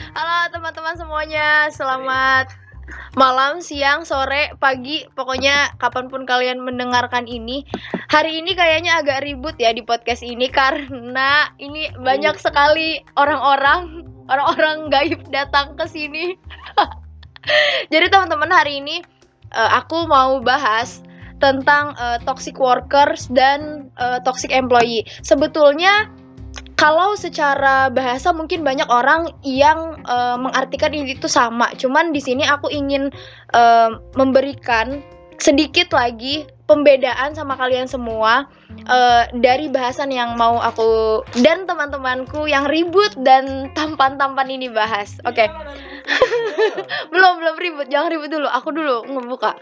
Halo teman-teman semuanya, selamat malam, siang, sore, pagi, pokoknya kapan pun kalian mendengarkan ini. Hari ini kayaknya agak ribut ya di podcast ini karena ini banyak sekali orang-orang orang-orang gaib datang ke sini. Jadi teman-teman hari ini uh, aku mau bahas tentang uh, toxic workers dan uh, toxic employee. Sebetulnya kalau secara bahasa mungkin banyak orang yang uh, mengartikan ini itu sama. Cuman di sini aku ingin uh, memberikan sedikit lagi pembedaan sama kalian semua uh, dari bahasan yang mau aku dan teman-temanku yang ribut dan tampan-tampan ini bahas. Oke. Okay. belum belum ribut, jangan ribut dulu. Aku dulu ngebuka.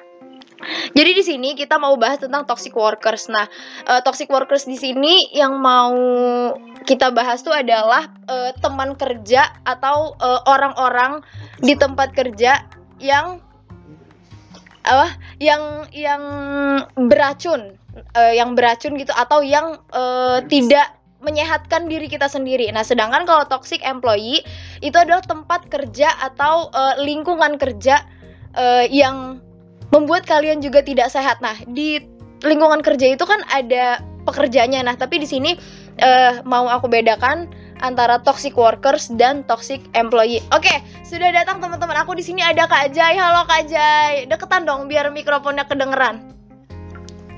Jadi di sini kita mau bahas tentang toxic workers. Nah, uh, toxic workers di sini yang mau kita bahas tuh adalah uh, teman kerja atau orang-orang uh, di tempat kerja yang apa? Yang yang beracun, uh, yang beracun gitu atau yang uh, tidak menyehatkan diri kita sendiri. Nah, sedangkan kalau toxic employee itu adalah tempat kerja atau uh, lingkungan kerja uh, yang membuat kalian juga tidak sehat. Nah, di lingkungan kerja itu kan ada pekerjaannya. Nah, tapi di sini uh, mau aku bedakan antara toxic workers dan toxic employee. Oke, sudah datang teman-teman. Aku di sini ada Kak Jai. Halo Kak Jai. Deketan dong biar mikrofonnya kedengeran.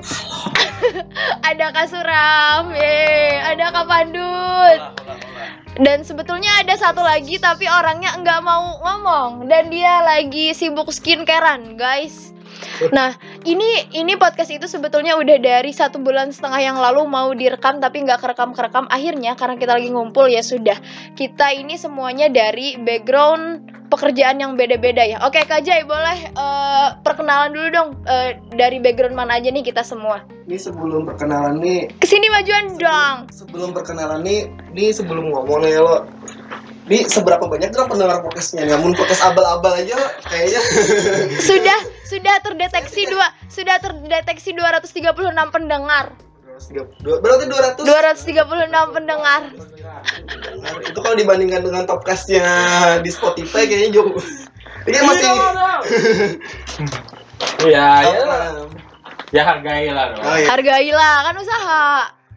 ada Kak Suram, Yeay. ada Kak Pandut. Dan sebetulnya ada satu lagi tapi orangnya nggak mau ngomong dan dia lagi sibuk skincarean, guys. Nah, ini ini podcast itu sebetulnya udah dari satu bulan setengah yang lalu mau direkam tapi nggak kerekam kerekam. Akhirnya karena kita lagi ngumpul ya sudah. Kita ini semuanya dari background pekerjaan yang beda-beda ya. Oke, Kak Jai boleh uh, perkenalan dulu dong uh, dari background mana aja nih kita semua. Ini sebelum perkenalan nih. Ke sini majuan sebelum, dong. Sebelum perkenalan nih, nih sebelum ngomong nih lo ini seberapa banyak kan pendengar podcastnya? Namun podcast abal-abal aja kayaknya sudah sudah terdeteksi dua sudah terdeteksi 236 pendengar. Berarti 200 236 pendengar. Itu kalau dibandingkan dengan topcastnya di Spotify kayaknya jauh. Ini masih Iya, ya. Ya hargailah dong. Oh, iya. Hargailah kan usaha.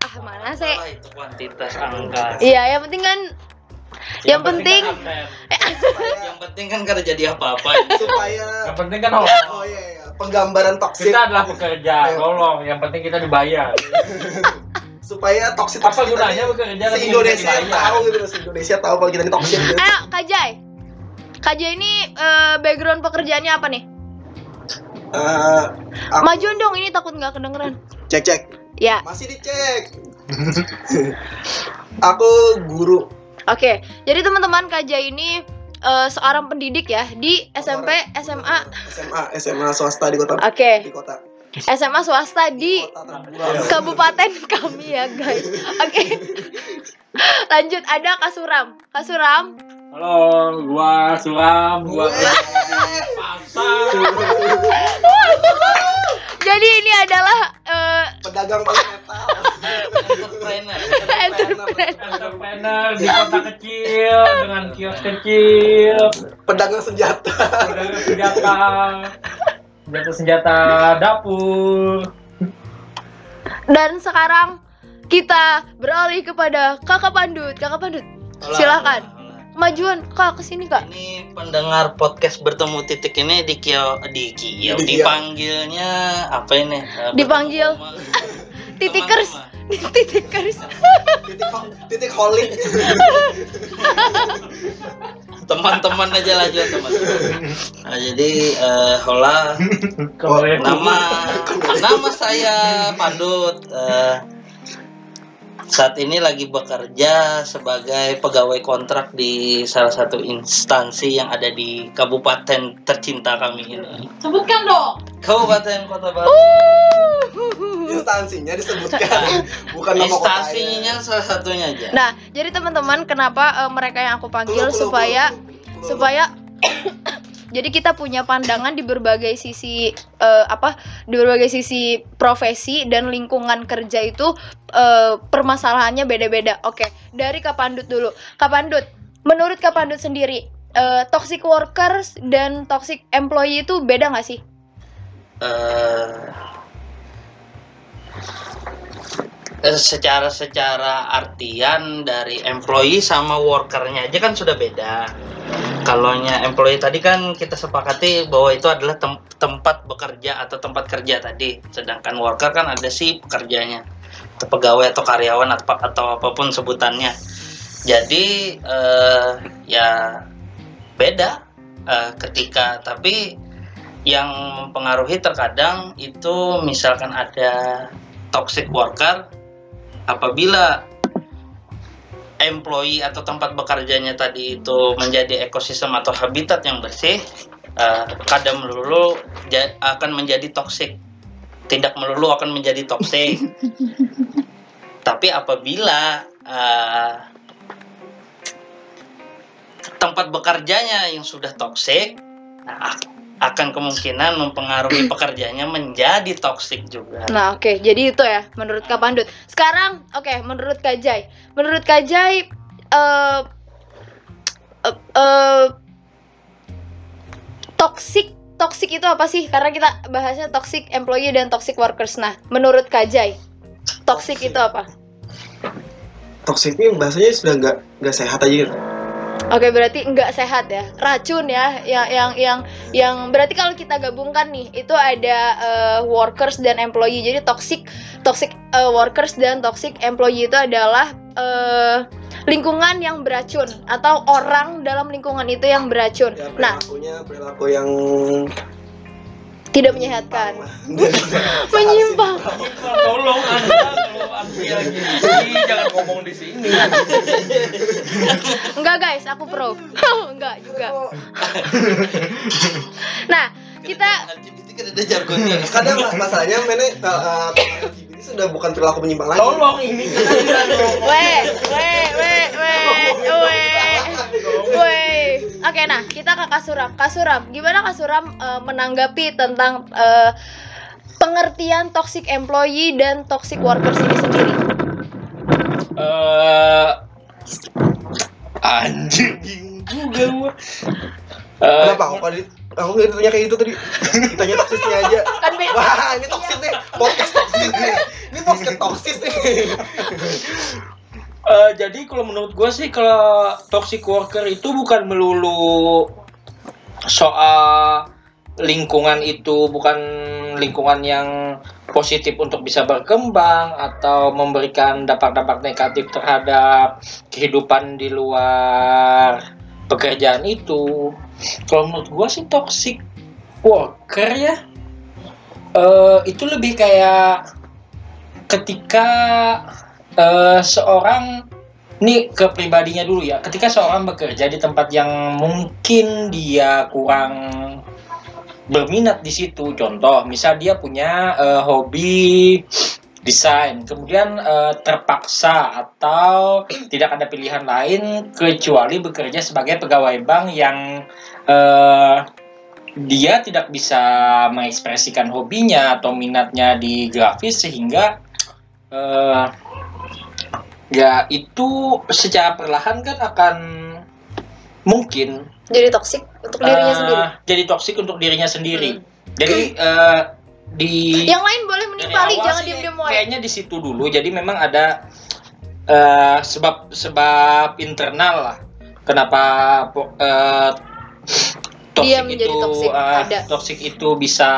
Ah, mana sih? Itu kuantitas angka. Iya, yang penting kan yang, yang penting, penting yang penting kan kada jadi apa-apa. Supaya yang penting kan oh, oh iya, iya. penggambaran toksik kita adalah pekerja tolong. Yang penting kita dibayar. Supaya toksik apa gunanya bekerja si Indonesia tahu gitu si Indonesia tahu kalau kita ini toksik gitu. ayo Kajai Kajai ini uh, background pekerjaannya apa nih? Uh, aku... majuan dong ini takut nggak kedengeran. Cek cek. Ya. Masih dicek. Aku guru Oke, jadi teman-teman Kaja ini uh, seorang pendidik ya di SMP, SMA, SMA, SMA swasta di kota. Oke. Okay. Di kota. SMA swasta di kabupaten kami ya guys. Oke. Okay. Lanjut ada Kasuram. Kasuram. Halo, gua Suram, gua pasar. Jadi ini adalah uh, pedagang paling metal. entrepreneur. Entrepreneur di kota kecil dengan kios kecil. Pedagang senjata. Pedagang senjata. Senjata senjata dapur. Dan sekarang kita beralih kepada Kakak Pandut. Kakak Pandut, silakan majuan kak ke sini kak. Ini pendengar podcast bertemu titik ini di kio di kio dipanggilnya apa ini? Eh, dipanggil. titikers. Titikers. Titik titik holik teman-teman aja lah teman nah, jadi uh, hola. Nama nama saya Pandut. Uh, saat ini lagi bekerja sebagai pegawai kontrak di salah satu instansi yang ada di kabupaten tercinta kami ini. Sebutkan dong. Kabupaten Kota Baru. Uh. Instansinya disebutkan, bukan nama Instansinya salah satunya aja. Nah, jadi teman-teman, kenapa uh, mereka yang aku panggil kelu, kelu, supaya kelu. supaya jadi kita punya pandangan di berbagai sisi uh, apa di berbagai sisi profesi dan lingkungan kerja itu uh, permasalahannya beda-beda oke dari Kapandut dulu Kapandut menurut Kapandut sendiri eh, toxic workers dan toxic employee itu beda nggak sih? eh, secara secara artian dari employee sama workernya aja kan sudah beda. Kalau employee tadi kan kita sepakati bahwa itu adalah tem- tempat bekerja atau tempat kerja tadi. Sedangkan worker kan ada si pekerjanya, atau pegawai atau karyawan atau, atau apa pun sebutannya. Jadi eh, ya beda eh, ketika tapi yang mempengaruhi terkadang itu misalkan ada toxic worker apabila employee atau tempat bekerjanya tadi itu menjadi ekosistem atau habitat yang bersih eh, kadang melulu akan menjadi toxic. Tidak melulu akan menjadi toxic. Tapi apabila eh, tempat bekerjanya yang sudah toxic nah, akan kemungkinan mempengaruhi pekerjaannya menjadi toksik juga. Nah, oke. Jadi itu ya menurut Kak Pandut. Sekarang oke, menurut Kak Jai. Menurut Kak Jai eh eh, eh, toxic toxic itu apa sih? Karena kita bahasnya toxic employee dan toxic workers. Nah, menurut Kak Jai, toxic Toxic. itu apa? Toxic ini bahasanya sudah nggak nggak sehat aja gitu. Oke, berarti nggak sehat ya. Racun ya, yang yang yang yang berarti kalau kita gabungkan nih, itu ada eh, workers dan employee. Jadi toxic toxic eh, workers dan toxic employee itu adalah eh, lingkungan yang beracun atau orang dalam lingkungan itu yang beracun. Ya, Nah, perilakunya perilaku yang tidak menyehatkan. Menyimpang. Tolong anda kalau lagi jangan ngomong di sini. Enggak guys, aku pro. Enggak juga. Nah, kita LGBT ada jargonnya. kadang lah masalahnya mene uh, LGBT sudah bukan perilaku menyimpang lagi. Tolong ini. Weh, weh, weh, weh, weh, weh. Oke, nah kita ke Kasuram. Kasuram, gimana Kasuram eh, menanggapi tentang eh, pengertian toxic employee dan toxic workers ini sendiri? Eh, anjing bingung juga gua. Eh, Kenapa? Tadi aku nggak ditanya kayak gitu tadi. Ditanya toksisnya aja. Kan be- Wah, ini toksis nih. Podcast toksis nih. Ini podcast toksis nih. Eh, jadi kalau menurut gue sih kalau toxic worker itu bukan melulu soal lingkungan itu bukan lingkungan yang positif untuk bisa berkembang atau memberikan dampak-dampak negatif terhadap kehidupan di luar pekerjaan itu. Kalau menurut gue sih toxic worker ya eh, itu lebih kayak ketika eh, seorang ini ke pribadinya dulu ya. Ketika seorang bekerja di tempat yang mungkin dia kurang berminat di situ. Contoh, misal dia punya eh, hobi desain, kemudian eh, terpaksa atau tidak ada pilihan lain kecuali bekerja sebagai pegawai bank yang eh, dia tidak bisa mengekspresikan hobinya atau minatnya di grafis sehingga eh, ya itu secara perlahan kan akan mungkin Jadi toxic untuk dirinya eh, sendiri. jadi toksik untuk dirinya sendiri. Hmm. Jadi eh, di Yang lain boleh menimpali, jangan wae. kayaknya di situ dulu. Jadi memang ada eh, sebab sebab internal lah. Kenapa po- eh, toxic Dia menjadi itu toxic, ada. toxic itu bisa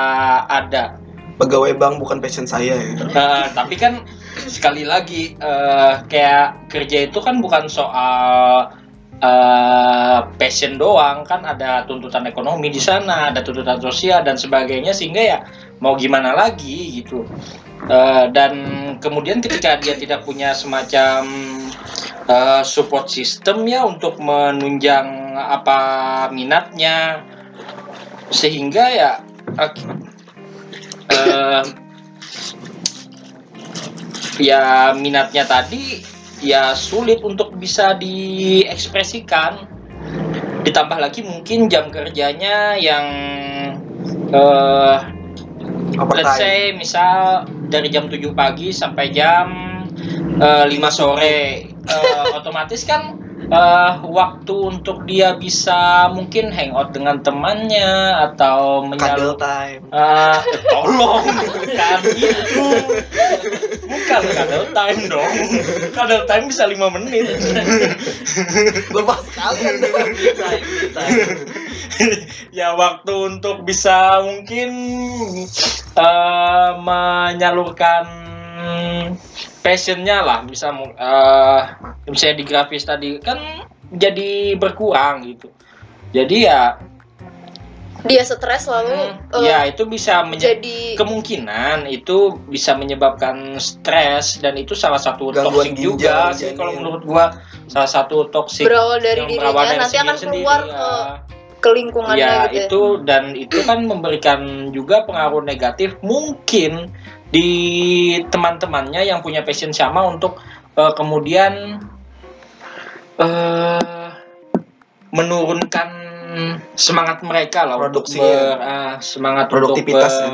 ada. Pegawai bank bukan passion saya ya. Nah, tapi kan sekali lagi eh, kayak kerja itu kan bukan soal eh, passion doang, kan ada tuntutan ekonomi di sana, ada tuntutan sosial dan sebagainya sehingga ya mau gimana lagi gitu. Eh, dan kemudian ketika dia tidak punya semacam eh, support system ya untuk menunjang apa minatnya sehingga ya eh, ya minatnya tadi ya sulit untuk bisa diekspresikan. Ditambah lagi mungkin jam kerjanya yang eh let's say misal dari jam 7 pagi sampai jam eh, 5 sore. Eh, otomatis kan eh, waktu untuk dia bisa mungkin hangout dengan temannya atau menyalur time. Ah, tolong bukan itu bukan cuddle time dong. Cuddle time bisa lima menit. Lepas kalian ya waktu untuk bisa mungkin eh, menyalurkan passionnya lah. Bisa eh, misalnya di grafis tadi kan jadi berkurang gitu. Jadi ya dia stres lalu hmm, eh, ya itu bisa menjadi jadi kemungkinan itu bisa menyebabkan stres dan itu salah satu toksik juga sih kalau menurut gua. Salah satu toksik berawal dari yang dirinya berawal dari nanti akan keluar ya. ke ke lingkungannya ya gitu itu dan itu kan memberikan juga pengaruh negatif mungkin di teman-temannya yang punya passion sama untuk eh, kemudian eh menurunkan semangat mereka lah untuk Produksinya. ber, ah, semangat untuk Produktivitasnya.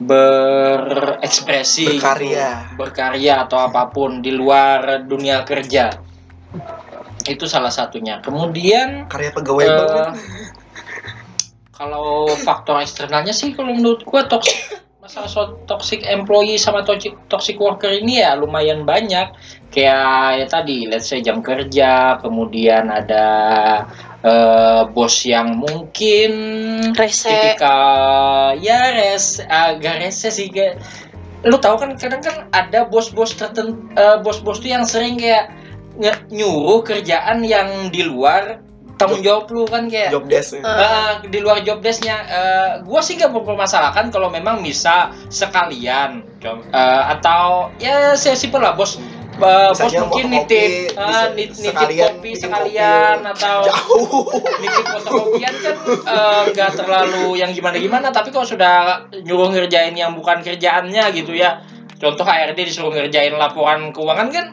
ber, berekspresi Berkarya. gitu. berkarya atau apa pun di luar dunia kerja itu salah satunya. Kemudian Karya pegawai banget. kalau faktor eksternalnya sih kalau menurut gua toxic masalah so- toxic employee sama toxic toxic worker ini ya lumayan banyak. Kayak ya tadi let's say jam kerja kemudian ada eh, bos yang mungkin rese tipikal ya res agak rese sih kayak lu tahu kan kadang kan ada bos-bos tertentu bos-bos tuh yang sering kayak nyuruh kerjaan yang di luar tanggung jawab lu kan kayak. Job desk. Eh, di luar job desknya. Eh, gua sih gak mempermasalahkan kalau memang bisa sekalian. Eh, atau ya simpel lah bos. Eh, bos Misalnya mungkin nitip eh, nit- nitip sekalian kopi sekalian kopi. atau Jauh. nitip fotokopian kan nggak terlalu yang gimana gimana tapi kalau sudah nyuruh ngerjain yang bukan kerjaannya gitu ya. Contoh HRD disuruh ngerjain laporan keuangan kan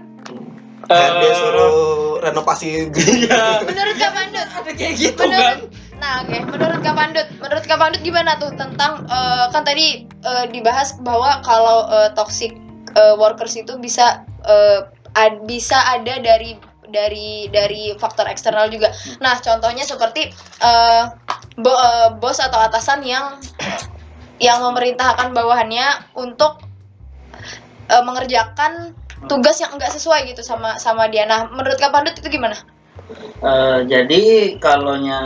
HRD eh, suruh renovasi iya. Menurut Kak Pandut. Ada kayak gitu Menurut- kan Nah, oke. Menurut Kak Pandut, menurut Kak Pandut gimana tuh tentang eh, kan tadi eh, dibahas bahwa kalau eh, toxic eh, workers itu bisa eh, ad- bisa ada dari dari dari faktor eksternal juga. Nah, contohnya seperti eh, bo- eh, bos atau atasan yang yang memerintahkan bawahannya untuk eh, mengerjakan tugas yang enggak sesuai gitu sama sama dia. Nah, menurut Kak Pandut itu gimana? Eh, jadi kalaunya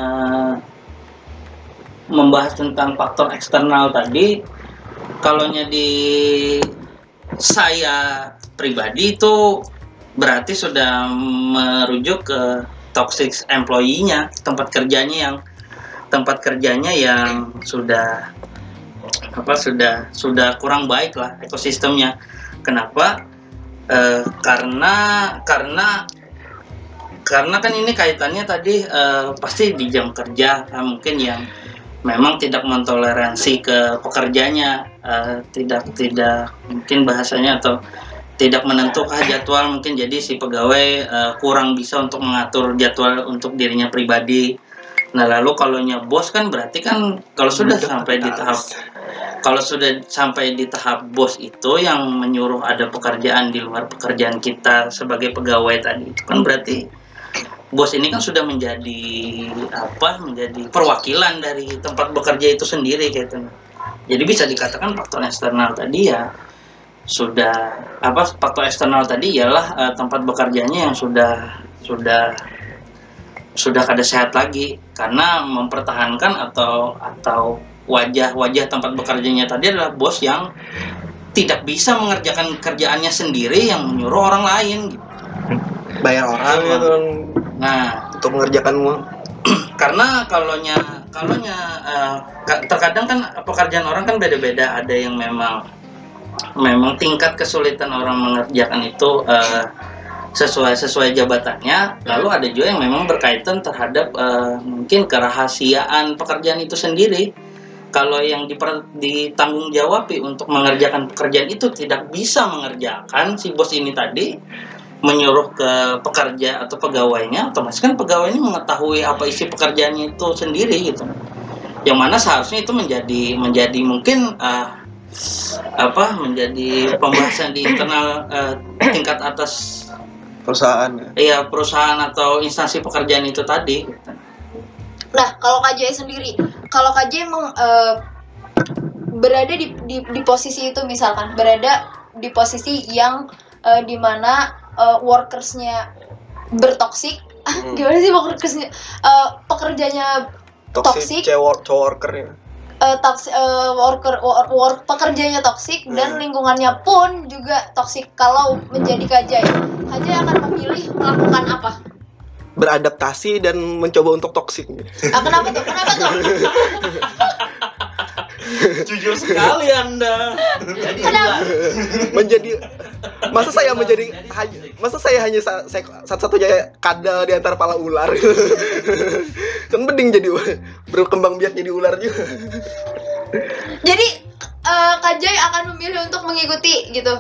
membahas tentang faktor eksternal tadi, kalaunya di saya pribadi itu berarti sudah merujuk ke toxic employee-nya, tempat kerjanya yang tempat kerjanya yang sudah apa sudah sudah kurang baik lah ekosistemnya. Kenapa? Eh, karena karena karena kan ini kaitannya tadi eh, pasti di jam kerja eh, mungkin yang memang tidak mentoleransi ke pekerjanya eh, tidak tidak mungkin bahasanya atau tidak menentukan jadwal mungkin jadi si pegawai eh, kurang bisa untuk mengatur jadwal untuk dirinya pribadi nah lalu kalau bos kan berarti kan kalau sudah sampai di tahap. Kalau sudah sampai di tahap bos itu yang menyuruh ada pekerjaan di luar pekerjaan kita sebagai pegawai tadi itu kan berarti bos ini kan sudah menjadi apa menjadi perwakilan dari tempat bekerja itu sendiri gitu. Jadi bisa dikatakan faktor eksternal tadi ya sudah apa faktor eksternal tadi ialah eh, tempat bekerjanya yang sudah sudah sudah kada sehat lagi. Karena mempertahankan atau atau wajah-wajah tempat bekerjanya tadi adalah bos yang tidak bisa mengerjakan kerjaannya sendiri yang menyuruh orang lain gitu. bayar orang. Gitu, Nah, untuk mengerjakan karena kalaunya kalaunya eh, ka- terkadang kan pekerjaan orang kan beda-beda. Ada yang memang memang tingkat kesulitan orang mengerjakan itu eh, sesuai sesuai jabatannya. Lalu ada juga yang memang berkaitan terhadap eh, mungkin kerahasiaan pekerjaan itu sendiri kalau yang diper, ditanggung jawabi untuk mengerjakan pekerjaan itu tidak bisa mengerjakan si bos ini tadi menyuruh ke pekerja atau pegawainya otomatis kan pegawai ini mengetahui apa isi pekerjaannya itu sendiri gitu yang mana seharusnya itu menjadi menjadi mungkin ah, apa menjadi pembahasan di internal eh, tingkat atas perusahaan ya. Iya perusahaan atau instansi pekerjaan itu tadi. Nah, kalau KJ sendiri, kalau KJ emang eh, berada di, di di posisi itu misalkan berada di posisi yang eh, di mana eh, workersnya bertoksik, Hmm. gimana sih workersnya? Eh, pekerjanya Toxic, Toxic. cewek cowok worker ya. eh, toks- eh, worker wor- wor- pekerjanya toksik dan Hmm. lingkungannya pun juga toksik. Kalau menjadi KJ, KJ akan memilih melakukan apa? Beradaptasi dan mencoba untuk toxic. Ah, kenapa tuh? Kenapa tuh? Jujur sekali anda. Jadi Kenapa? menjadi masa saya menjadi hanya masa saya hanya sa- saya- satu-satunya kadal di antara pala ular kan mending jadi berkembang biak jadi ular juga Jadi eh, KJ akan memilih untuk mengikuti gitu.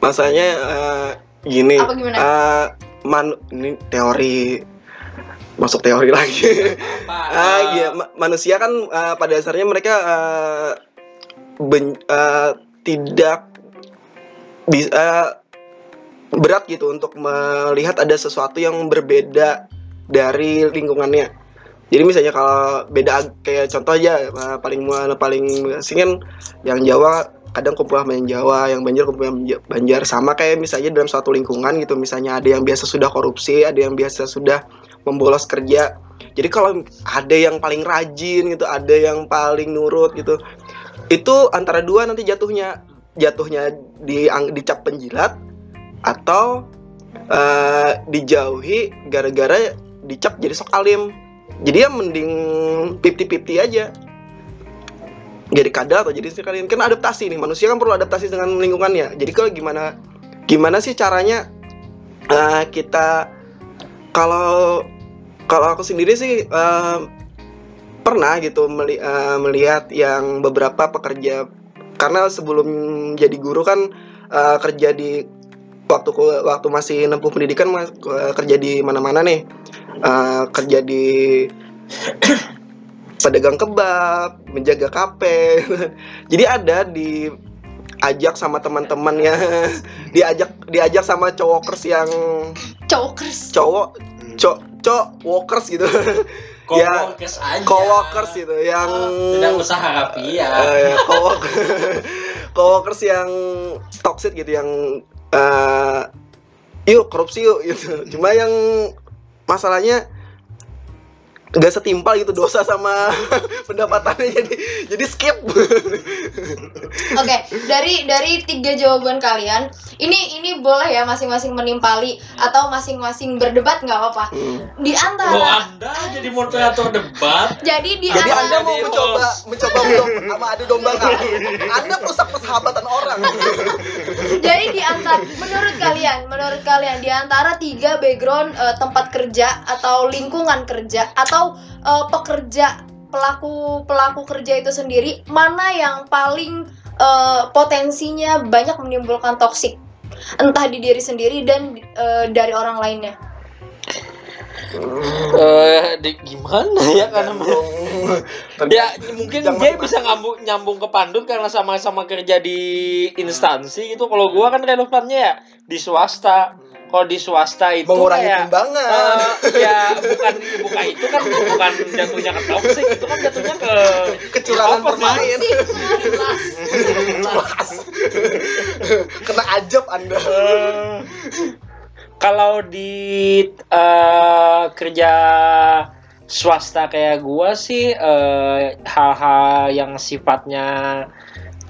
masanya eh, gini Apa gimana? eh, man ini teori masuk teori lagi ah iya ma- manusia kan eh, pada dasarnya mereka eh, ben- eh, tidak bisa berat gitu untuk melihat ada sesuatu yang berbeda dari lingkungannya. Jadi misalnya kalau beda kayak contoh aja eh, paling paling asing kan yang Jawa kadang kumpul sama yang Jawa, yang Banjar kumpul yang Banjar sama kayak misalnya dalam suatu lingkungan gitu misalnya ada yang biasa sudah korupsi, ada yang biasa sudah membolos kerja. Jadi kalau ada yang paling rajin gitu, ada yang paling nurut gitu. Itu antara dua nanti jatuhnya jatuhnya di dicap penjilat atau eh, dijauhi gara-gara dicap jadi sok alim. Jadi ya mending 50-50 aja. Jadi kadal atau jadi sekalian kan adaptasi nih manusia kan perlu adaptasi dengan lingkungannya. Jadi kalau gimana gimana sih caranya eh, kita kalau kalau aku sendiri sih eh, pernah gitu meli- eh, melihat yang beberapa pekerja karena sebelum jadi guru kan eh, kerja di waktu waktu masih nempuh pendidikan eh, kerja di mana-mana nih Eh, kerja di pedagang kebab menjaga kafe jadi ada di ajak sama teman-temannya diajak diajak sama cowokers yang Chokers. cowok cowok cowok walkers gitu Ya, Coworkers aja. coworkers gitu yang Tidak usah rapi ya. Eh, ya, cowork- coworkers yang toxic gitu yang eh, yuk korupsi yuk gitu cuma yang masalahnya nggak setimpal gitu dosa sama pendapatannya jadi jadi skip Oke, dari dari tiga jawaban kalian, ini ini boleh ya masing-masing menimpali atau masing-masing berdebat nggak apa-apa. Hmm. Di Oh, antara Anda jadi moderator debat. jadi di jadi antara anda mau mencoba host. mencoba untuk sama adu domba nggak anda merusak persahabatan orang Jadi di antara menurut kalian, menurut kalian di antara tiga background eh, tempat kerja atau lingkungan kerja atau eh, pekerja pelaku pelaku kerja itu sendiri mana yang paling eh, potensinya banyak menimbulkan toksik entah di diri sendiri dan eh, dari orang lainnya. Eh, di- gimana ya karena ya mungkin Jangan dia bisa ngambung nyambung ke Pandun karena sama-sama kerja di instansi gitu. Kalau gua kan relevannya ya di swasta. Kalau di swasta itu mengurangi kayak timbangan. eh, ya bukan bukan itu kan bukan jatuhnya ke toxic itu kan jatuhnya ke kecurangan sih? bermain. Kena ajab anda. Eh, kalau di eh, kerja swasta kayak gua sih hal-hal yang sifatnya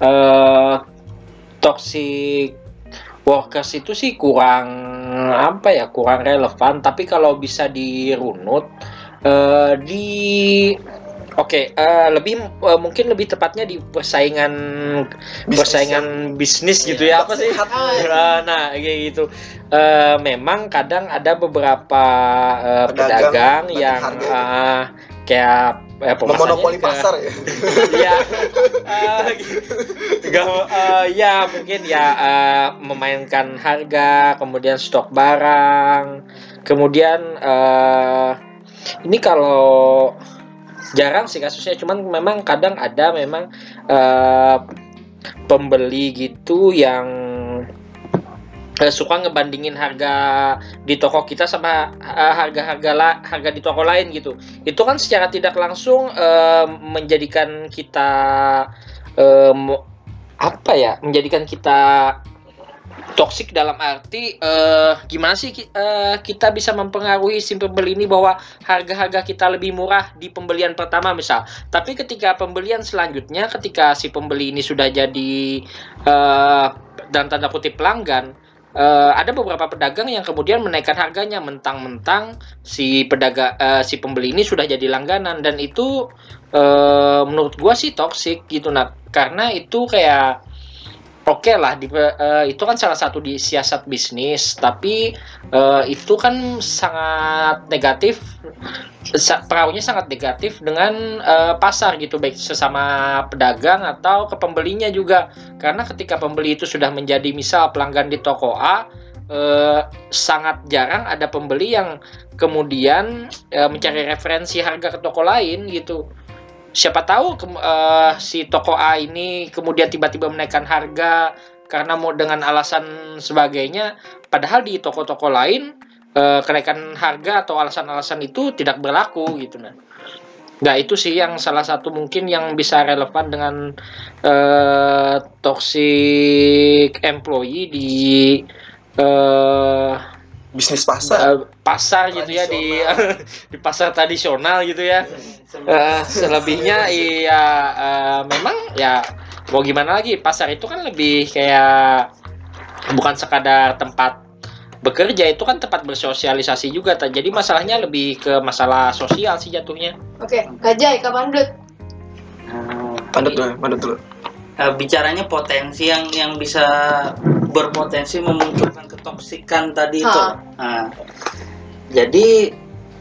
eh toxic workers itu sih kurang apa ya kurang relevan tapi kalau bisa dirunut eh, di Oke, eh, lebih eh, mungkin lebih tepatnya di persaingan Bisnis persaingan bisnis gitu ya apa sih? Eh, nah kayak gitu. Eh, memang kadang ada beberapa eh, Pedagang pedagang yang harga. eh, kayak eh, pemasarannya memonopoli ke- pasar ya? Ya eh, gak- eh, ya mungkin ya eh, memainkan harga kemudian stok barang kemudian eh, ini kalau jarang sih kasusnya cuman memang kadang ada memang eh, pembeli gitu yang eh, suka ngebandingin harga di toko kita sama eh, harga-harga la- harga di toko lain gitu. Itu kan secara tidak langsung eh, menjadikan kita mo- apa ya? Menjadikan kita toksik dalam arti eh, gimana sih eh, kita bisa mempengaruhi si pembeli ini bahwa harga-harga kita lebih murah di pembelian pertama misal. Tapi ketika pembelian selanjutnya ketika si pembeli ini sudah jadi eh, dalam tanda kutip pelanggan eh, ada beberapa pedagang yang kemudian menaikkan harganya mentang-mentang si pedagang eh, si pembeli ini sudah jadi langganan. Dan itu eh, menurut gua sih toksik gitu nah karena itu kayak oke lah di, eh, itu kan salah satu di siasat bisnis tapi eh, itu kan sangat negatif sa- sangat negatif dengan eh, pasar gitu baik sesama pedagang atau ke pembelinya juga. Karena ketika pembeli itu sudah menjadi misal pelanggan di toko A eh, sangat jarang ada pembeli yang kemudian eh, mencari referensi harga ke toko lain gitu siapa tahu kem- eh, si toko A ini kemudian tiba-tiba menaikkan harga karena mau dengan alasan sebagainya. Padahal di toko-toko lain eh, kenaikan harga atau alasan-alasan itu tidak berlaku gitu nah. Nah itu sih yang salah satu mungkin yang bisa relevan dengan eh, toxic employee di eh, bisnis pasar eh, pasar gitu ya di di pasar tradisional gitu ya. Eh, selebihnya iya eh, memang ya mau gimana lagi pasar itu kan lebih kayak bukan sekadar tempat bekerja itu kan tempat bersosialisasi juga Ta. jadi masalahnya lebih ke masalah sosial sih jatuhnya Oke, Kak Jai, Kak Pandut. Nah, pandut dulu pandut dulu eh, bicaranya potensi yang yang bisa berpotensi memunculkan ketoksikan tadi itu. Ha. Nah, jadi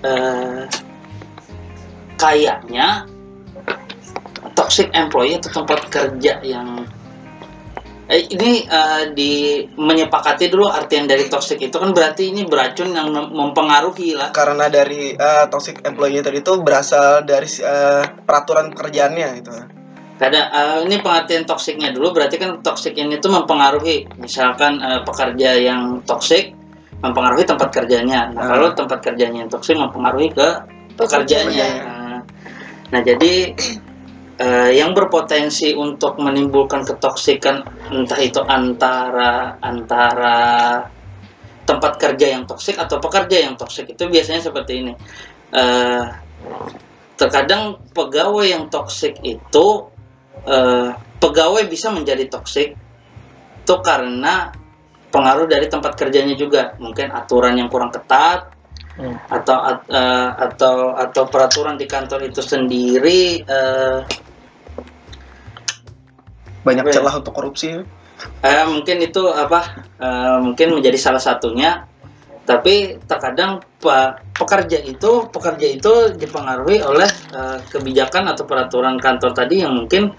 eh, kayaknya toxic employee atau tempat kerja yang eh, ini eh, di menyepakati dulu artian dari toxic itu kan berarti ini beracun yang mem- mempengaruhi lah. karena dari eh, toxic employee tadi itu berasal dari eh, peraturan pekerjaannya gitu Kadang eh, ini pengertian toksiknya dulu berarti kan toksik ini tuh mempengaruhi misalkan eh, pekerja yang toksik mempengaruhi tempat kerjanya. Nah, Ah. kalau tempat kerjanya yang toksik mempengaruhi ke pekerjanya. Nah, nah, jadi eh, yang berpotensi untuk menimbulkan ketoksikan entah itu antara antara tempat kerja yang toksik atau pekerja yang toksik itu biasanya seperti ini. Eh, terkadang pegawai yang toksik itu eh, pegawai bisa menjadi toksik itu karena pengaruh dari tempat kerjanya juga mungkin aturan yang kurang ketat Hmm. atau at- eh, atau atau peraturan di kantor itu sendiri eh, banyak Iya. celah untuk korupsi eh, mungkin itu apa eh, mungkin menjadi salah satunya tapi terkadang pe- pekerja itu pekerja itu dipengaruhi oleh eh, kebijakan atau peraturan kantor tadi yang mungkin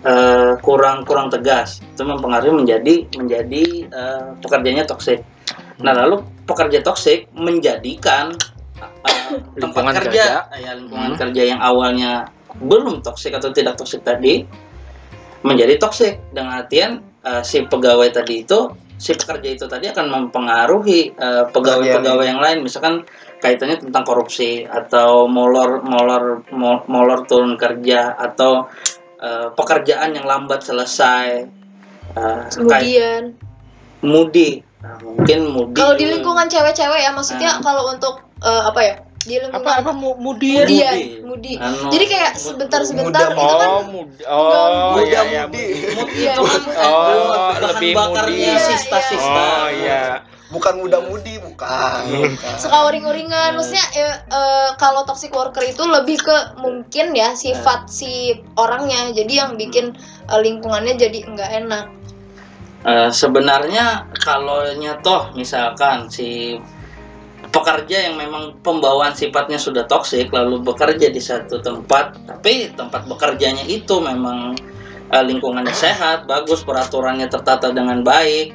eh, kurang kurang tegas. Itu mempengaruhi menjadi menjadi eh, pekerjanya toksik nah lalu pekerja toksik menjadikan eh, tempat Lingkungan kerja, ya lingkungan Hmm. kerja yang awalnya belum toksik atau tidak toksik tadi menjadi toksik dengan artian eh, si pegawai tadi itu si pekerja itu tadi akan mempengaruhi pegawai-pegawai yang lain. Misalkan kaitannya tentang korupsi atau molor molor mo- molor turun kerja atau eh, pekerjaan yang lambat selesai kayak Kemudian, mudi Nah, mungkin mudi kalau di lingkungan cewek-cewek ya, maksudnya Ah. kalau untuk eh, apa ya? Di lingkungan apa apa mu- mudi Kemudian, Mudi. mudi. Anu, Jadi kayak sebentar-sebentar muda- itu kan oh muda oh muda iya, iya, mudi Mudi Iya. itu kan eh, Oh, lebih bakarnya mudi. sista-sista oh iya bukan muda mudi bukan bukan. suka uring-uringan maksudnya eh, eh, kalau toxic worker itu lebih ke mungkin ya sifat si orangnya jadi yang bikin eh, lingkungannya jadi nggak enak. Eh, sebenarnya kalau nyatoh misalkan si pekerja yang memang pembawaan sifatnya sudah toksik lalu bekerja di satu tempat tapi tempat bekerjanya itu memang lingkungannya sehat bagus peraturannya tertata dengan baik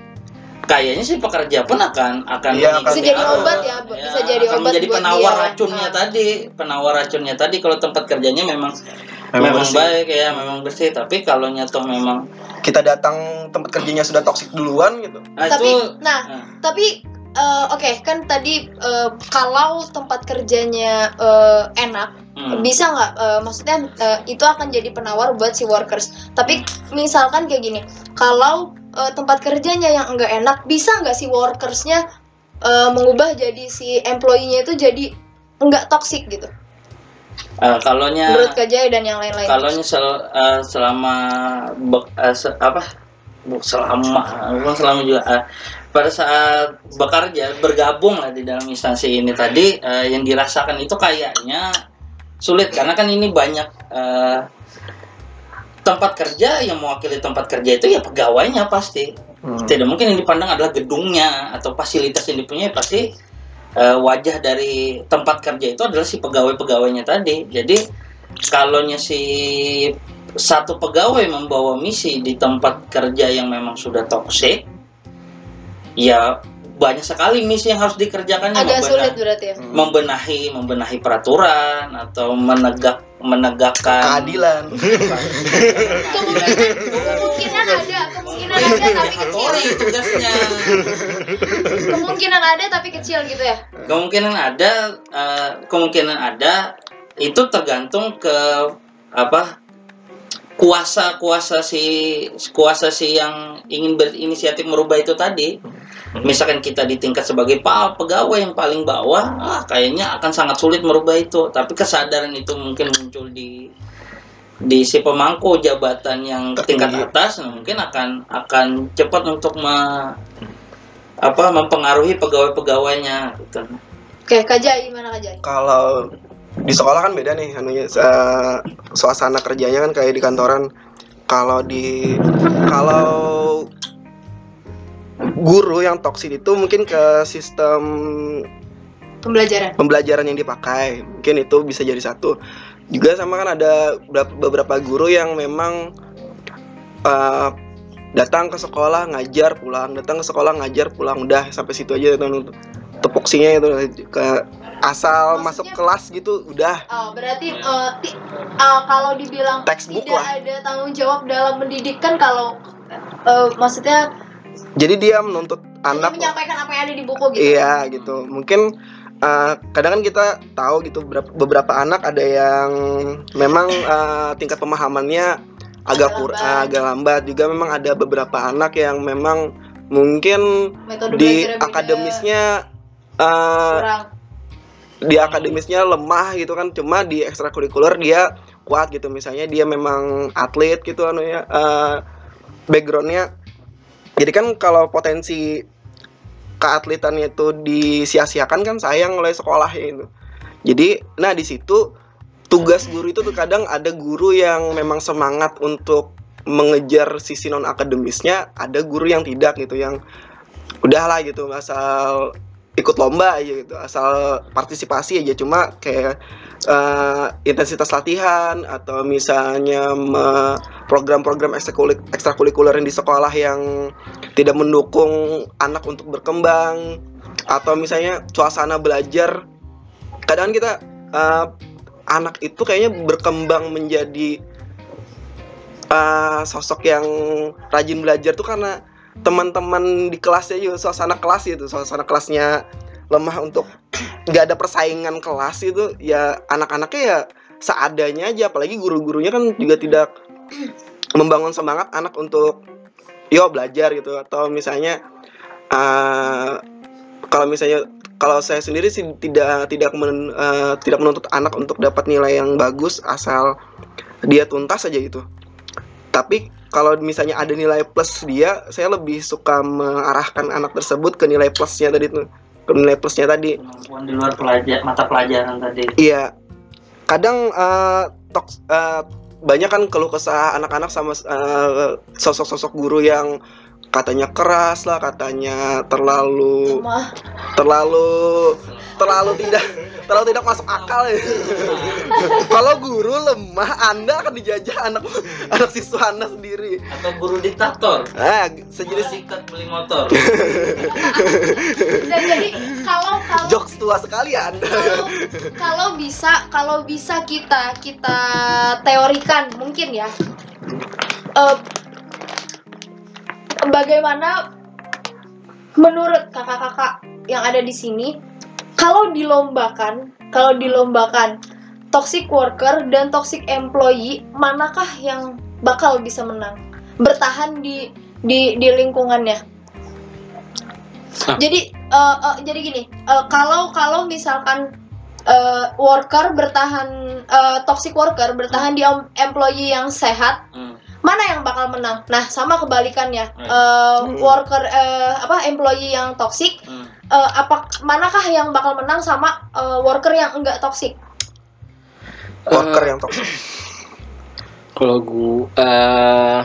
kayaknya sih pekerja pun akan akan mengikuti Bisa jadi obat ya, bisa jadi akan obat menjadi penawar dia. racunnya Ah. tadi penawar racunnya tadi kalau tempat kerjanya memang memang bersih. baik ya memang bersih tapi kalau nyatoh memang kita datang tempat kerjanya sudah toksik duluan gitu ah, Tapi itu nah, nah, tapi eh, oke kan tadi eh, kalau tempat kerjanya eh, enak hmm. bisa nggak eh, maksudnya eh, itu akan jadi penawar buat si workers tapi misalkan kayak gini kalau eh, tempat kerjanya yang enggak enak bisa nggak si workersnya eh, mengubah jadi si employee-nya itu jadi enggak toxic gitu? Eh, kalaunya menurut Kak Jaya dan yang lain-lain. kalau sel, eh, selama be- eh, se- apa? Selama bukan selama juga eh, pada saat bekerja bergabung lah di dalam instansi ini tadi eh, yang dirasakan itu kayaknya sulit. Karena kan ini banyak eh, tempat kerja yang mewakili tempat kerja itu ya pegawainya pasti. Tidak mungkin yang dipandang adalah gedungnya atau fasilitas yang dipunyai pasti eh, wajah dari tempat kerja itu adalah si pegawai-pegawainya tadi. Jadi kalau si satu pegawai membawa misi di tempat kerja yang memang sudah toksik, ya banyak sekali misi yang harus dikerjakannya agak membena- sulit berarti ya? membenahi membenahi peraturan atau menegak menegakkan keadilan. Kemungkinan kemungkinan ada kemungkinan ada tapi kecil. Tugasnya. Kemungkinan ada tapi kecil gitu ya? Kemungkinan ada eh, kemungkinan ada itu tergantung ke apa kuasa kuasa si kuasa si yang ingin berinisiatif merubah itu tadi misalkan kita di tingkat sebagai pegawai yang paling bawah ah, kayaknya akan sangat sulit merubah itu tapi kesadaran itu mungkin muncul di di si pemangku jabatan yang tingkat Tertinggi. atas nah, mungkin akan akan cepat untuk me- apa mempengaruhi pegawai-pegawainya gitu. oke Kak Jaya gimana Kak Jaya kalau di sekolah kan beda nih anunya eh, suasana kerjanya kan kayak di kantoran kalau di kalau guru yang toksik itu mungkin ke sistem pembelajaran. pembelajaran yang dipakai. Mungkin itu bisa jadi satu. Juga sama kan ada beberapa- guru yang memang eh, datang ke sekolah ngajar pulang datang ke sekolah ngajar pulang udah sampai situ aja itu tepoksinya itu ke asal Maksudnya- masuk kelas gitu udah. Oh, berarti ti- eh, kalau dibilang Textbook tidak lah. ada tanggung jawab dalam mendidik kan kalau eh, maksudnya jadi dia menuntut anak menyampaikan apa yang ada di buku gitu. Iya gitu. Mungkin uh, kadang kan kita tahu gitu beberapa, beberapa anak ada yang memang uh, tingkat pemahamannya agak Agak kur lambat. agak lambat. Juga memang ada beberapa anak yang memang mungkin Metode di akademisnya uh, kurang. di akademisnya lemah gitu kan. Cuma di ekstrakurikuler dia kuat gitu. Misalnya dia memang atlet gitu anu ya uh, backgroundnya. Jadi kan kalau potensi keatletannya itu disia-siakan kan sayang oleh sekolahnya itu. Jadi, nah di situ tugas guru itu tuh kadang ada guru yang memang semangat untuk mengejar sisi non akademisnya, ada guru yang tidak gitu yang udahlah gitu asal ikut lomba aja gitu, asal partisipasi aja. Cuma kayak eh, intensitas latihan atau misalnya program-program ekstrakurikuler di sekolah yang tidak mendukung anak untuk berkembang atau misalnya suasana belajar. Kadang kita eh, anak itu kayaknya berkembang menjadi eh, sosok yang rajin belajar tuh karena teman-teman di kelasnya juga suasana kelas itu suasana kelasnya lemah untuk nggak ada persaingan kelas itu ya anak-anaknya ya seadanya aja apalagi guru-gurunya kan juga tidak membangun semangat anak untuk yo belajar gitu. Atau misalnya eh, kalau misalnya kalau saya sendiri sih tidak tidak men- eh, tidak menuntut anak untuk dapat nilai yang bagus asal dia tuntas aja gitu tapi kalau misalnya ada nilai plus dia saya lebih suka mengarahkan anak tersebut ke nilai plusnya tadi tuh. Ke nilai plusnya tadi. Kemampuan di luar pelajar mata pelajaran tadi. Iya, kadang eh, toks- eh, banyak kan keluh kesah anak-anak sama eh, sosok-sosok guru yang katanya keras lah, katanya terlalu Lemah. terlalu terlalu tidak terlalu tidak masuk akal ya. Kalau guru lemah, Anda akan dijajah anak anak siswa Anda sendiri. atau guru diktator Ah, jadi sejenis sikat beli motor Dan jadi kalau kalau jokes mahasiswa sekalian. Kalau kalau bisa kalau bisa kita kita teorikan mungkin ya. Eh, bagaimana menurut kakak-kakak yang ada di sini kalau dilombakan kalau dilombakan toxic worker dan toxic employee manakah yang bakal bisa menang bertahan di di di lingkungannya Ah. jadi eh, eh, jadi gini eh, kalau kalau misalkan eh, worker bertahan eh, toxic worker bertahan di em- employee yang sehat Hmm. mana yang bakal menang nah sama kebalikannya Hmm. Hmm. worker eh, apa employee yang toxic Hmm. Eh, apa manakah yang bakal menang sama eh, worker yang enggak toxic Worker yang toxic. Kalau gua eh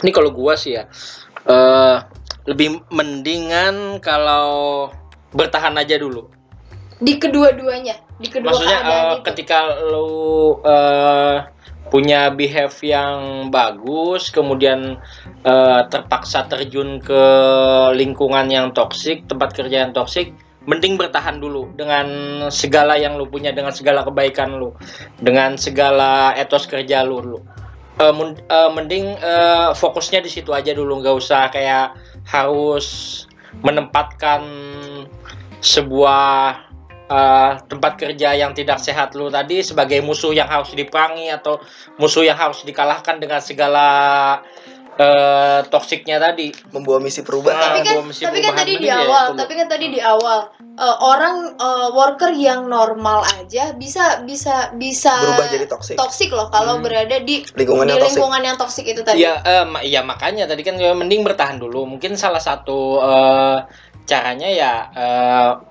ini kalau gua sih ya eh lebih mendingan kalau bertahan aja dulu. di kedua-duanya di kedua Maksudnya itu ketika lu eh, punya behave yang bagus, kemudian eh, terpaksa terjun ke lingkungan yang toksik, tempat kerja yang toksik, mending bertahan dulu dengan segala yang lu punya, dengan segala kebaikan lu, dengan segala etos kerja lu. lu. Eh, mun- eh, mending eh, fokusnya di situ aja dulu, nggak usah kayak harus menempatkan sebuah eh, tempat kerja yang tidak sehat lu tadi sebagai musuh yang harus diperangi atau musuh yang harus dikalahkan dengan segala eh, toksiknya tadi. Membawa misi perubahan. tapi kan mesti tapi kan perubahan tadi di ya awal loh. tapi kan tadi di awal eh, orang eh, worker yang normal aja bisa bisa bisa Berubah jadi toxic. toksik loh kalau Hmm. berada di Lingkungan di yang toxic. lingkungan yang toksik itu tadi Iya, ma- iya makanya tadi kan ya, mending bertahan dulu. Mungkin salah satu eh, caranya ya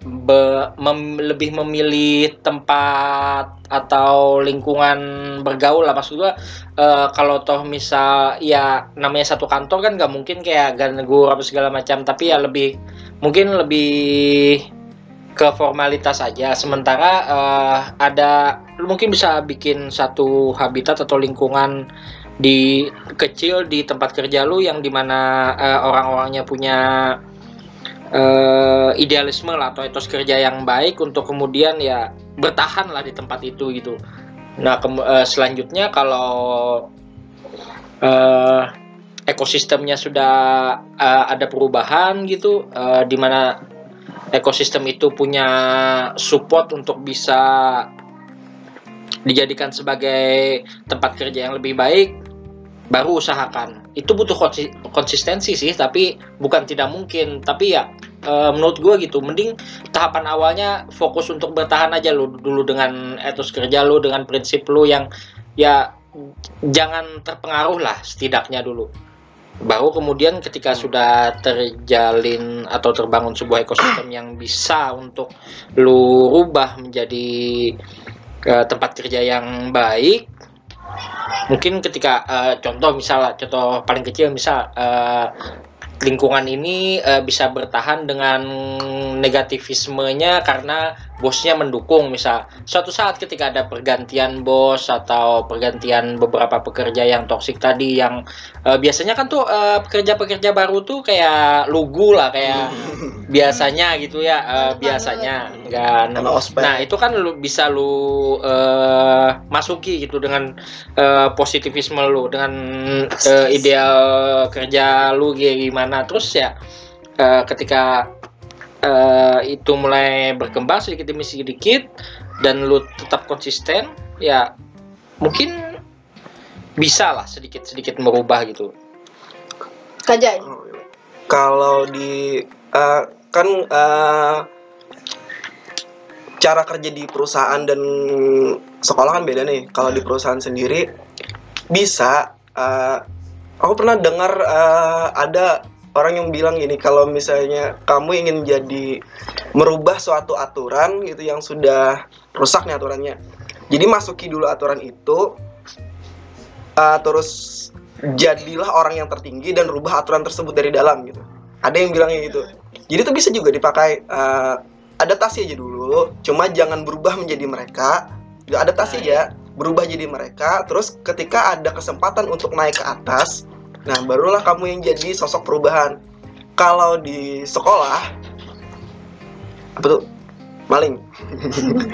be- mem- lebih memilih tempat atau lingkungan bergaul lah. Maksud gua eh, kalau toh misal ya namanya satu kantor kan nggak mungkin kayak negur apa segala macam. Tapi ya lebih mungkin lebih ke formalitas aja. Sementara eh, ada lu mungkin bisa bikin satu habitat atau lingkungan di kecil di tempat kerja lu yang di mana eh, orang-orangnya punya eh, idealisme lah atau etos kerja yang baik untuk kemudian ya bertahan lah di tempat itu gitu. Nah eh, selanjutnya kalau eh, ekosistemnya sudah eh, ada perubahan gitu, eh, di mana ekosistem itu punya support untuk bisa dijadikan sebagai tempat kerja yang lebih baik baru usahakan itu butuh konsi- konsistensi sih tapi bukan tidak mungkin tapi ya eh, menurut gue gitu mending tahapan awalnya fokus untuk bertahan aja lu dulu dengan etos kerja lu dengan prinsip lu yang ya jangan terpengaruh lah setidaknya dulu. Baru kemudian ketika sudah terjalin atau terbangun sebuah ekosistem yang bisa untuk lu rubah menjadi eh, tempat kerja yang baik mungkin ketika eh, contoh misal contoh paling kecil misal eh, lingkungan ini eh, bisa bertahan dengan negativismenya karena bosnya mendukung misal suatu saat ketika ada pergantian bos atau pergantian beberapa pekerja yang toksik tadi yang eh, biasanya kan tuh eh, pekerja-pekerja baru tuh kayak lugu lah kayak biasanya gitu ya eh, biasanya nggak Kena ospek. Nah itu kan lu bisa lu eh, masuki gitu dengan eh, positivisme lu, dengan eh, ideal kerja lu kayak gimana. Terus ya eh, ketika eh, itu mulai berkembang sedikit demi sedikit dan lu tetap konsisten, ya mungkin bisa lah sedikit sedikit merubah gitu. Kajai. Oh, iya. Kalau di eh, kan eh, cara kerja di perusahaan dan sekolah kan beda nih. Kalau di perusahaan sendiri bisa. eh, aku pernah dengar eh, ada orang yang bilang gini kalau misalnya kamu ingin jadi merubah suatu aturan gitu yang sudah rusak nih aturannya. Jadi masuki dulu aturan itu eh, terus jadilah orang yang tertinggi dan rubah aturan tersebut dari dalam gitu. Ada yang bilangnya gitu. Jadi itu bisa juga dipakai eh, adaptasi aja dulu, cuma jangan berubah menjadi mereka. Ya, adaptasi aja, berubah jadi mereka. Terus ketika ada kesempatan untuk naik ke atas, nah barulah kamu yang jadi sosok perubahan. Kalau di sekolah apa tuh? Maling.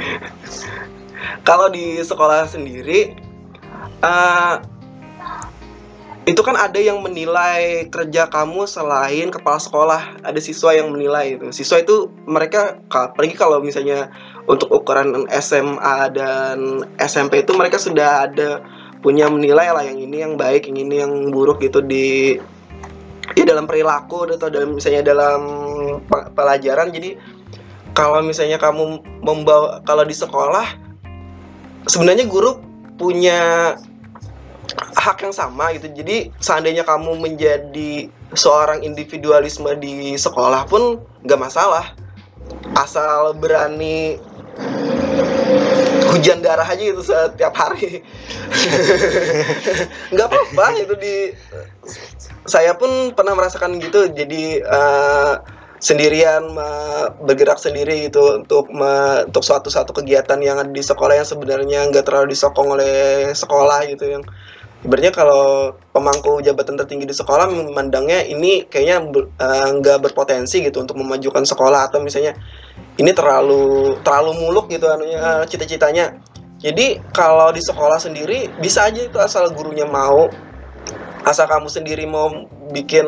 Kalau di sekolah sendiri uh, itu kan ada yang menilai kerja kamu selain kepala sekolah. Ada siswa yang menilai itu. Siswa itu mereka apalagi kalau misalnya untuk ukuran SMA dan SMP itu mereka sudah ada punya menilai lah yang ini yang baik yang ini yang buruk gitu di ya dalam perilaku atau dalam misalnya dalam pelajaran jadi kalau misalnya kamu membawa kalau di sekolah sebenarnya guru punya hak yang sama gitu. Jadi seandainya kamu menjadi seorang individualisme di sekolah pun nggak masalah. Asal berani hujan darah aja itu setiap hari. nggak apa-apa itu di saya pun pernah merasakan gitu. Jadi uh, sendirian bergerak sendiri gitu untuk me, untuk suatu satu kegiatan yang ada di sekolah yang sebenarnya nggak terlalu disokong oleh sekolah gitu yang Ibaratnya kalau pemangku jabatan tertinggi di sekolah memandangnya ini kayaknya eh, nggak uh, berpotensi gitu untuk memajukan sekolah atau misalnya ini terlalu terlalu muluk gitu anunya uh, cita-citanya. Jadi kalau di sekolah sendiri bisa aja itu asal gurunya mau, asal kamu sendiri mau bikin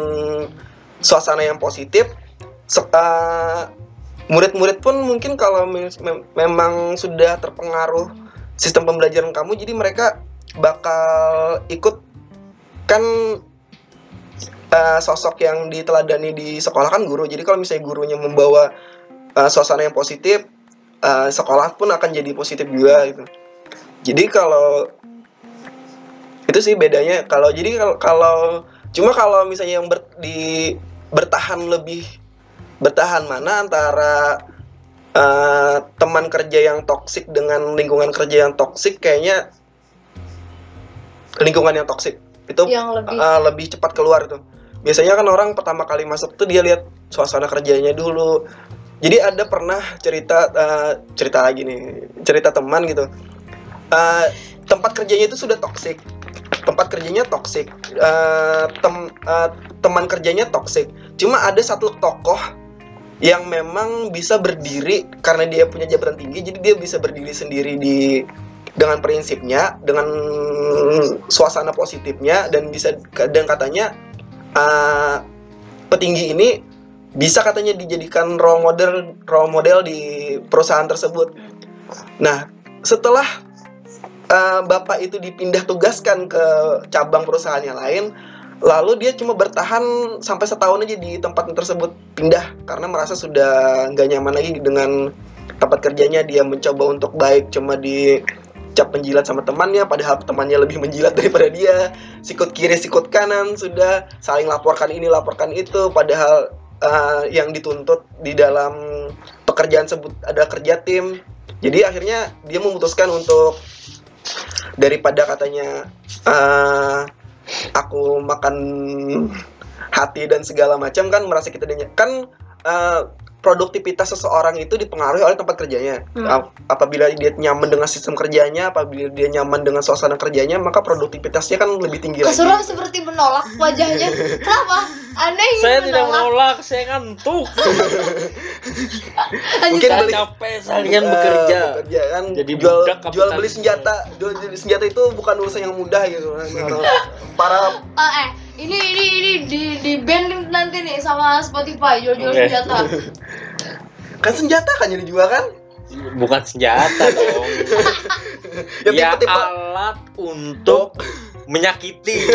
suasana yang positif. Uh, murid-murid pun mungkin kalau mem memang sudah terpengaruh sistem pembelajaran kamu, jadi mereka bakal ikut kan uh, sosok yang diteladani di sekolah kan guru. Jadi kalau misalnya gurunya membawa uh, suasana yang positif, uh, sekolah pun akan jadi positif juga gitu. Jadi kalau itu sih bedanya. Kalau jadi kalau kalau cuma kalau misalnya yang ber, di bertahan lebih bertahan mana antara uh, teman kerja yang toksik dengan lingkungan kerja yang toksik kayaknya lingkungan yang toksik itu yang lebih. Uh, lebih cepat keluar tuh biasanya kan orang pertama kali masuk tuh dia lihat suasana kerjanya dulu jadi ada pernah cerita uh, cerita lagi nih cerita teman gitu. Uh, tempat kerjanya itu sudah toksik tempat kerjanya toksik uh, tem uh, teman kerjanya toksik cuma ada satu tokoh yang memang bisa berdiri karena dia punya jabatan tinggi jadi dia bisa berdiri sendiri di dengan prinsipnya, dengan suasana positifnya dan bisa dan katanya uh, petinggi ini bisa katanya dijadikan role model role model di perusahaan tersebut. Nah, setelah uh, bapak itu dipindah tugaskan ke cabang perusahaan yang lain, lalu dia cuma bertahan sampai setahun aja di tempat tersebut pindah karena merasa sudah nggak nyaman lagi dengan tempat kerjanya dia mencoba untuk baik cuma di cap menjilat sama temannya padahal temannya lebih menjilat daripada dia sikut kiri sikut kanan sudah saling laporkan ini laporkan itu padahal uh, yang dituntut di dalam pekerjaan sebut ada kerja tim. Jadi akhirnya dia memutuskan untuk daripada katanya uh, aku makan hati dan segala macam kan merasa kita kan uh, produktivitas seseorang itu dipengaruhi oleh tempat kerjanya. Hmm. Apabila dia nyaman dengan sistem kerjanya, apabila dia nyaman dengan suasana kerjanya, maka produktivitasnya kan lebih tinggi Kesuruhan lagi. seperti menolak wajahnya. Kenapa? Aneh Saya menolak. tidak menolak, saya ngantuk. Mungkin beli, capek seharian uh, bekerja. bekerja kan Jadi jual jual beli senjata, jual beli senjata itu bukan urusan yang mudah gitu. Para uh, eh ini ini ini di di band nanti nih sama Spotify jual-jual okay. senjata. kan senjata kan jadi jual kan? Bukan senjata dong. ya, ya tipe -tipe. alat untuk menyakiti.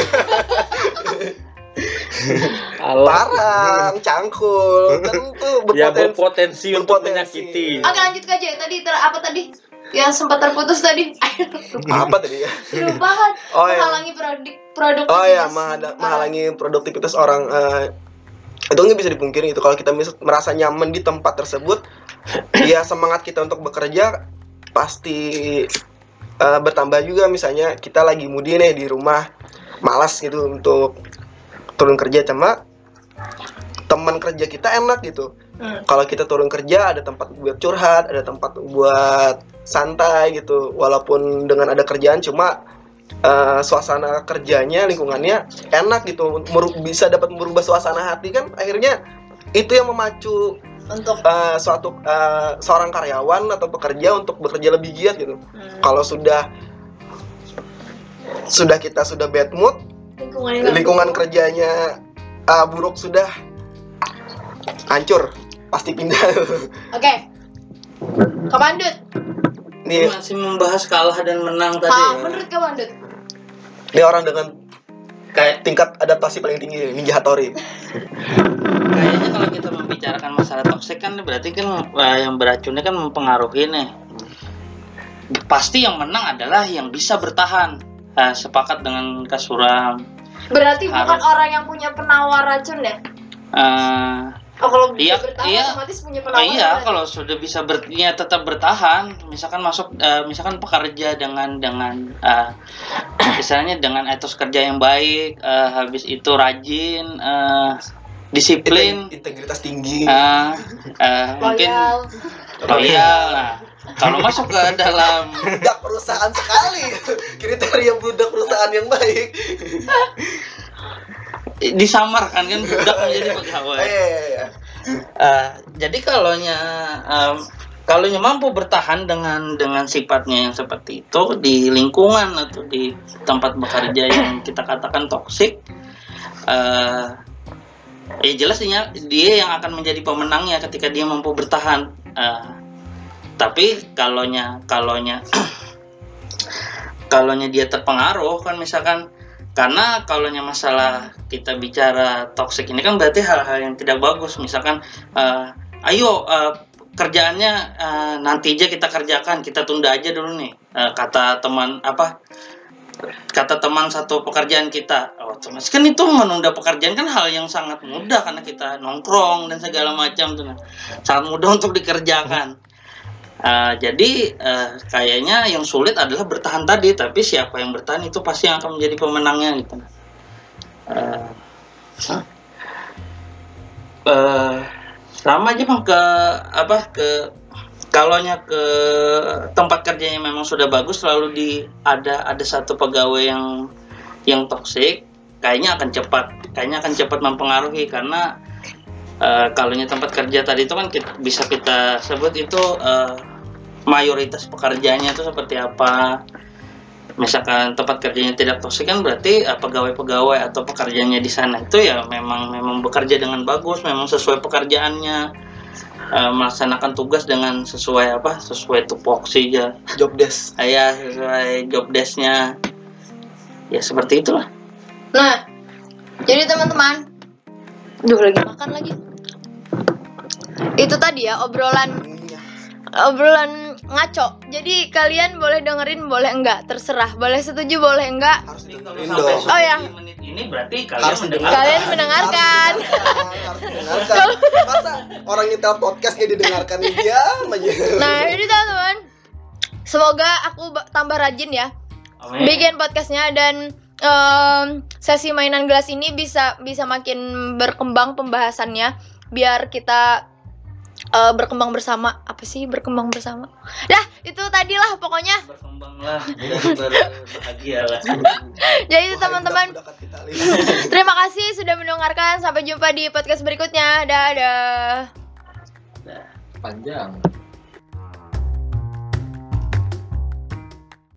alat Parang, cangkul, kan tuh berpotensi, ya, berpotensi, berpotensi untuk menyakiti. Oke lanjut aja. Tadi ter apa tadi? Yang sempat terputus tadi. Apa tadi? Ya lupa oh, iya. menghalangi produk produktivitas oh ya menghalangi produktivitas orang uh, itu nggak bisa dipungkiri itu kalau kita merasa nyaman di tempat tersebut ya semangat kita untuk bekerja pasti uh, bertambah juga. Misalnya kita lagi mudi nih di rumah malas gitu untuk turun kerja cuma teman kerja kita enak gitu hmm. kalau kita turun kerja ada tempat buat curhat ada tempat buat santai gitu. Walaupun dengan ada kerjaan cuma uh, suasana kerjanya lingkungannya enak gitu. Meru bisa dapat merubah suasana hati kan. Akhirnya itu yang memacu untuk? eh, suatu eh, seorang karyawan atau pekerja untuk bekerja lebih giat gitu. hmm, Kalau sudah sudah kita sudah bad mood, lingkungan lingkungan kerjanya eh, buruk sudah hancur, pasti pindah. Oke. Kemandut. Nih, masih membahas kalah dan menang tadi Ah, ya. menurut Kemandut. ini orang dengan Kayak tingkat adaptasi paling tinggi, Ninja Hattori. kayaknya kalau kita membicarakan masalah toksik kan berarti kan eh, yang beracunnya kan mempengaruhi nih. Pasti yang menang adalah yang bisa bertahan. Eh, sepakat dengan Kasuram. Berarti bukan Harus. orang yang punya penawar racun ya? Eh, Oh, kalau Iya, bertahan iya. otomatis punya Oh penawar. iya, berarti. kalau sudah bisa ber, ya tetap bertahan, misalkan masuk, eh, misalkan pekerja dengan dengan, eh, misalnya dengan etos kerja yang baik, eh, habis itu rajin, eh, disiplin, Integ- integritas tinggi. eh, eh, mungkin Loyal. loyal. Nah, kalau masuk ke dalam, budak perusahaan sekali kriteria budak perusahaan yang baik disamarkan kan budak menjadi pegawai. Eh, iya, iya. Eh, jadi kalaunya em, kalaunya mampu bertahan dengan dengan sifatnya yang seperti itu di lingkungan atau di tempat bekerja yang kita katakan toksik, eh ya jelas dia, dia yang akan menjadi pemenangnya ketika dia mampu bertahan. Eh, tapi kalaunya kalaunya kalaunya dia terpengaruh kan misalkan karena kalaunya masalah kita bicara toxic ini kan berarti hal-hal yang tidak bagus. Misalkan eh, ayo eh, kerjaannya eh, nanti aja kita kerjakan kita tunda aja dulu nih. Eh, kata teman apa kata teman satu pekerjaan kita oh otomatis kan itu menunda pekerjaan kan hal yang sangat mudah karena kita nongkrong dan segala macam tuh sangat mudah untuk dikerjakan Eh, jadi eh, kayaknya yang sulit adalah bertahan tadi, tapi siapa yang bertahan itu pasti yang akan menjadi pemenangnya gitu. Eh, eh, sama aja bang ke apa ke kalaunya ke tempat kerjanya memang sudah bagus selalu di ada ada satu pegawai yang yang toksik kayaknya akan cepat kayaknya akan cepat mempengaruhi karena eh kalaunya tempat kerja tadi itu kan kita, bisa kita sebut itu eh, mayoritas pekerjaannya itu seperti apa. Misalkan tempat kerjanya tidak toksik kan berarti eh, pegawai-pegawai atau pekerjaannya di sana itu ya memang memang bekerja dengan bagus memang sesuai pekerjaannya. Eh, melaksanakan tugas dengan sesuai apa? Sesuai tupoksi ya job desk. Ya sesuai job desknya. Ya seperti itulah. Nah, jadi teman-teman, duh lagi makan lagi. Itu tadi ya obrolan obrolan ngaco. Jadi kalian boleh dengerin, boleh enggak, terserah. Boleh setuju, boleh enggak. harus dengerin dong Oh, ya. 10 menit ini berarti kalian Harus mendengar Kalian mendengarkan. Harus mendengarkan. Masa orang nyetel podcast nggak didengarkan dia aja. Nah, ini teman-teman. Semoga aku ba- tambah rajin ya Amin. bikin podcastnya dan em, sesi mainan gelas ini bisa bisa makin berkembang pembahasannya biar kita eh, berkembang bersama. Apa sih berkembang bersama? Dah itu tadilah pokoknya. Berkembanglah jadi berbahagia lah. Jadi itu teman-teman. terima kasih sudah mendengarkan. Sampai jumpa di podcast berikutnya. Dadah. Panjang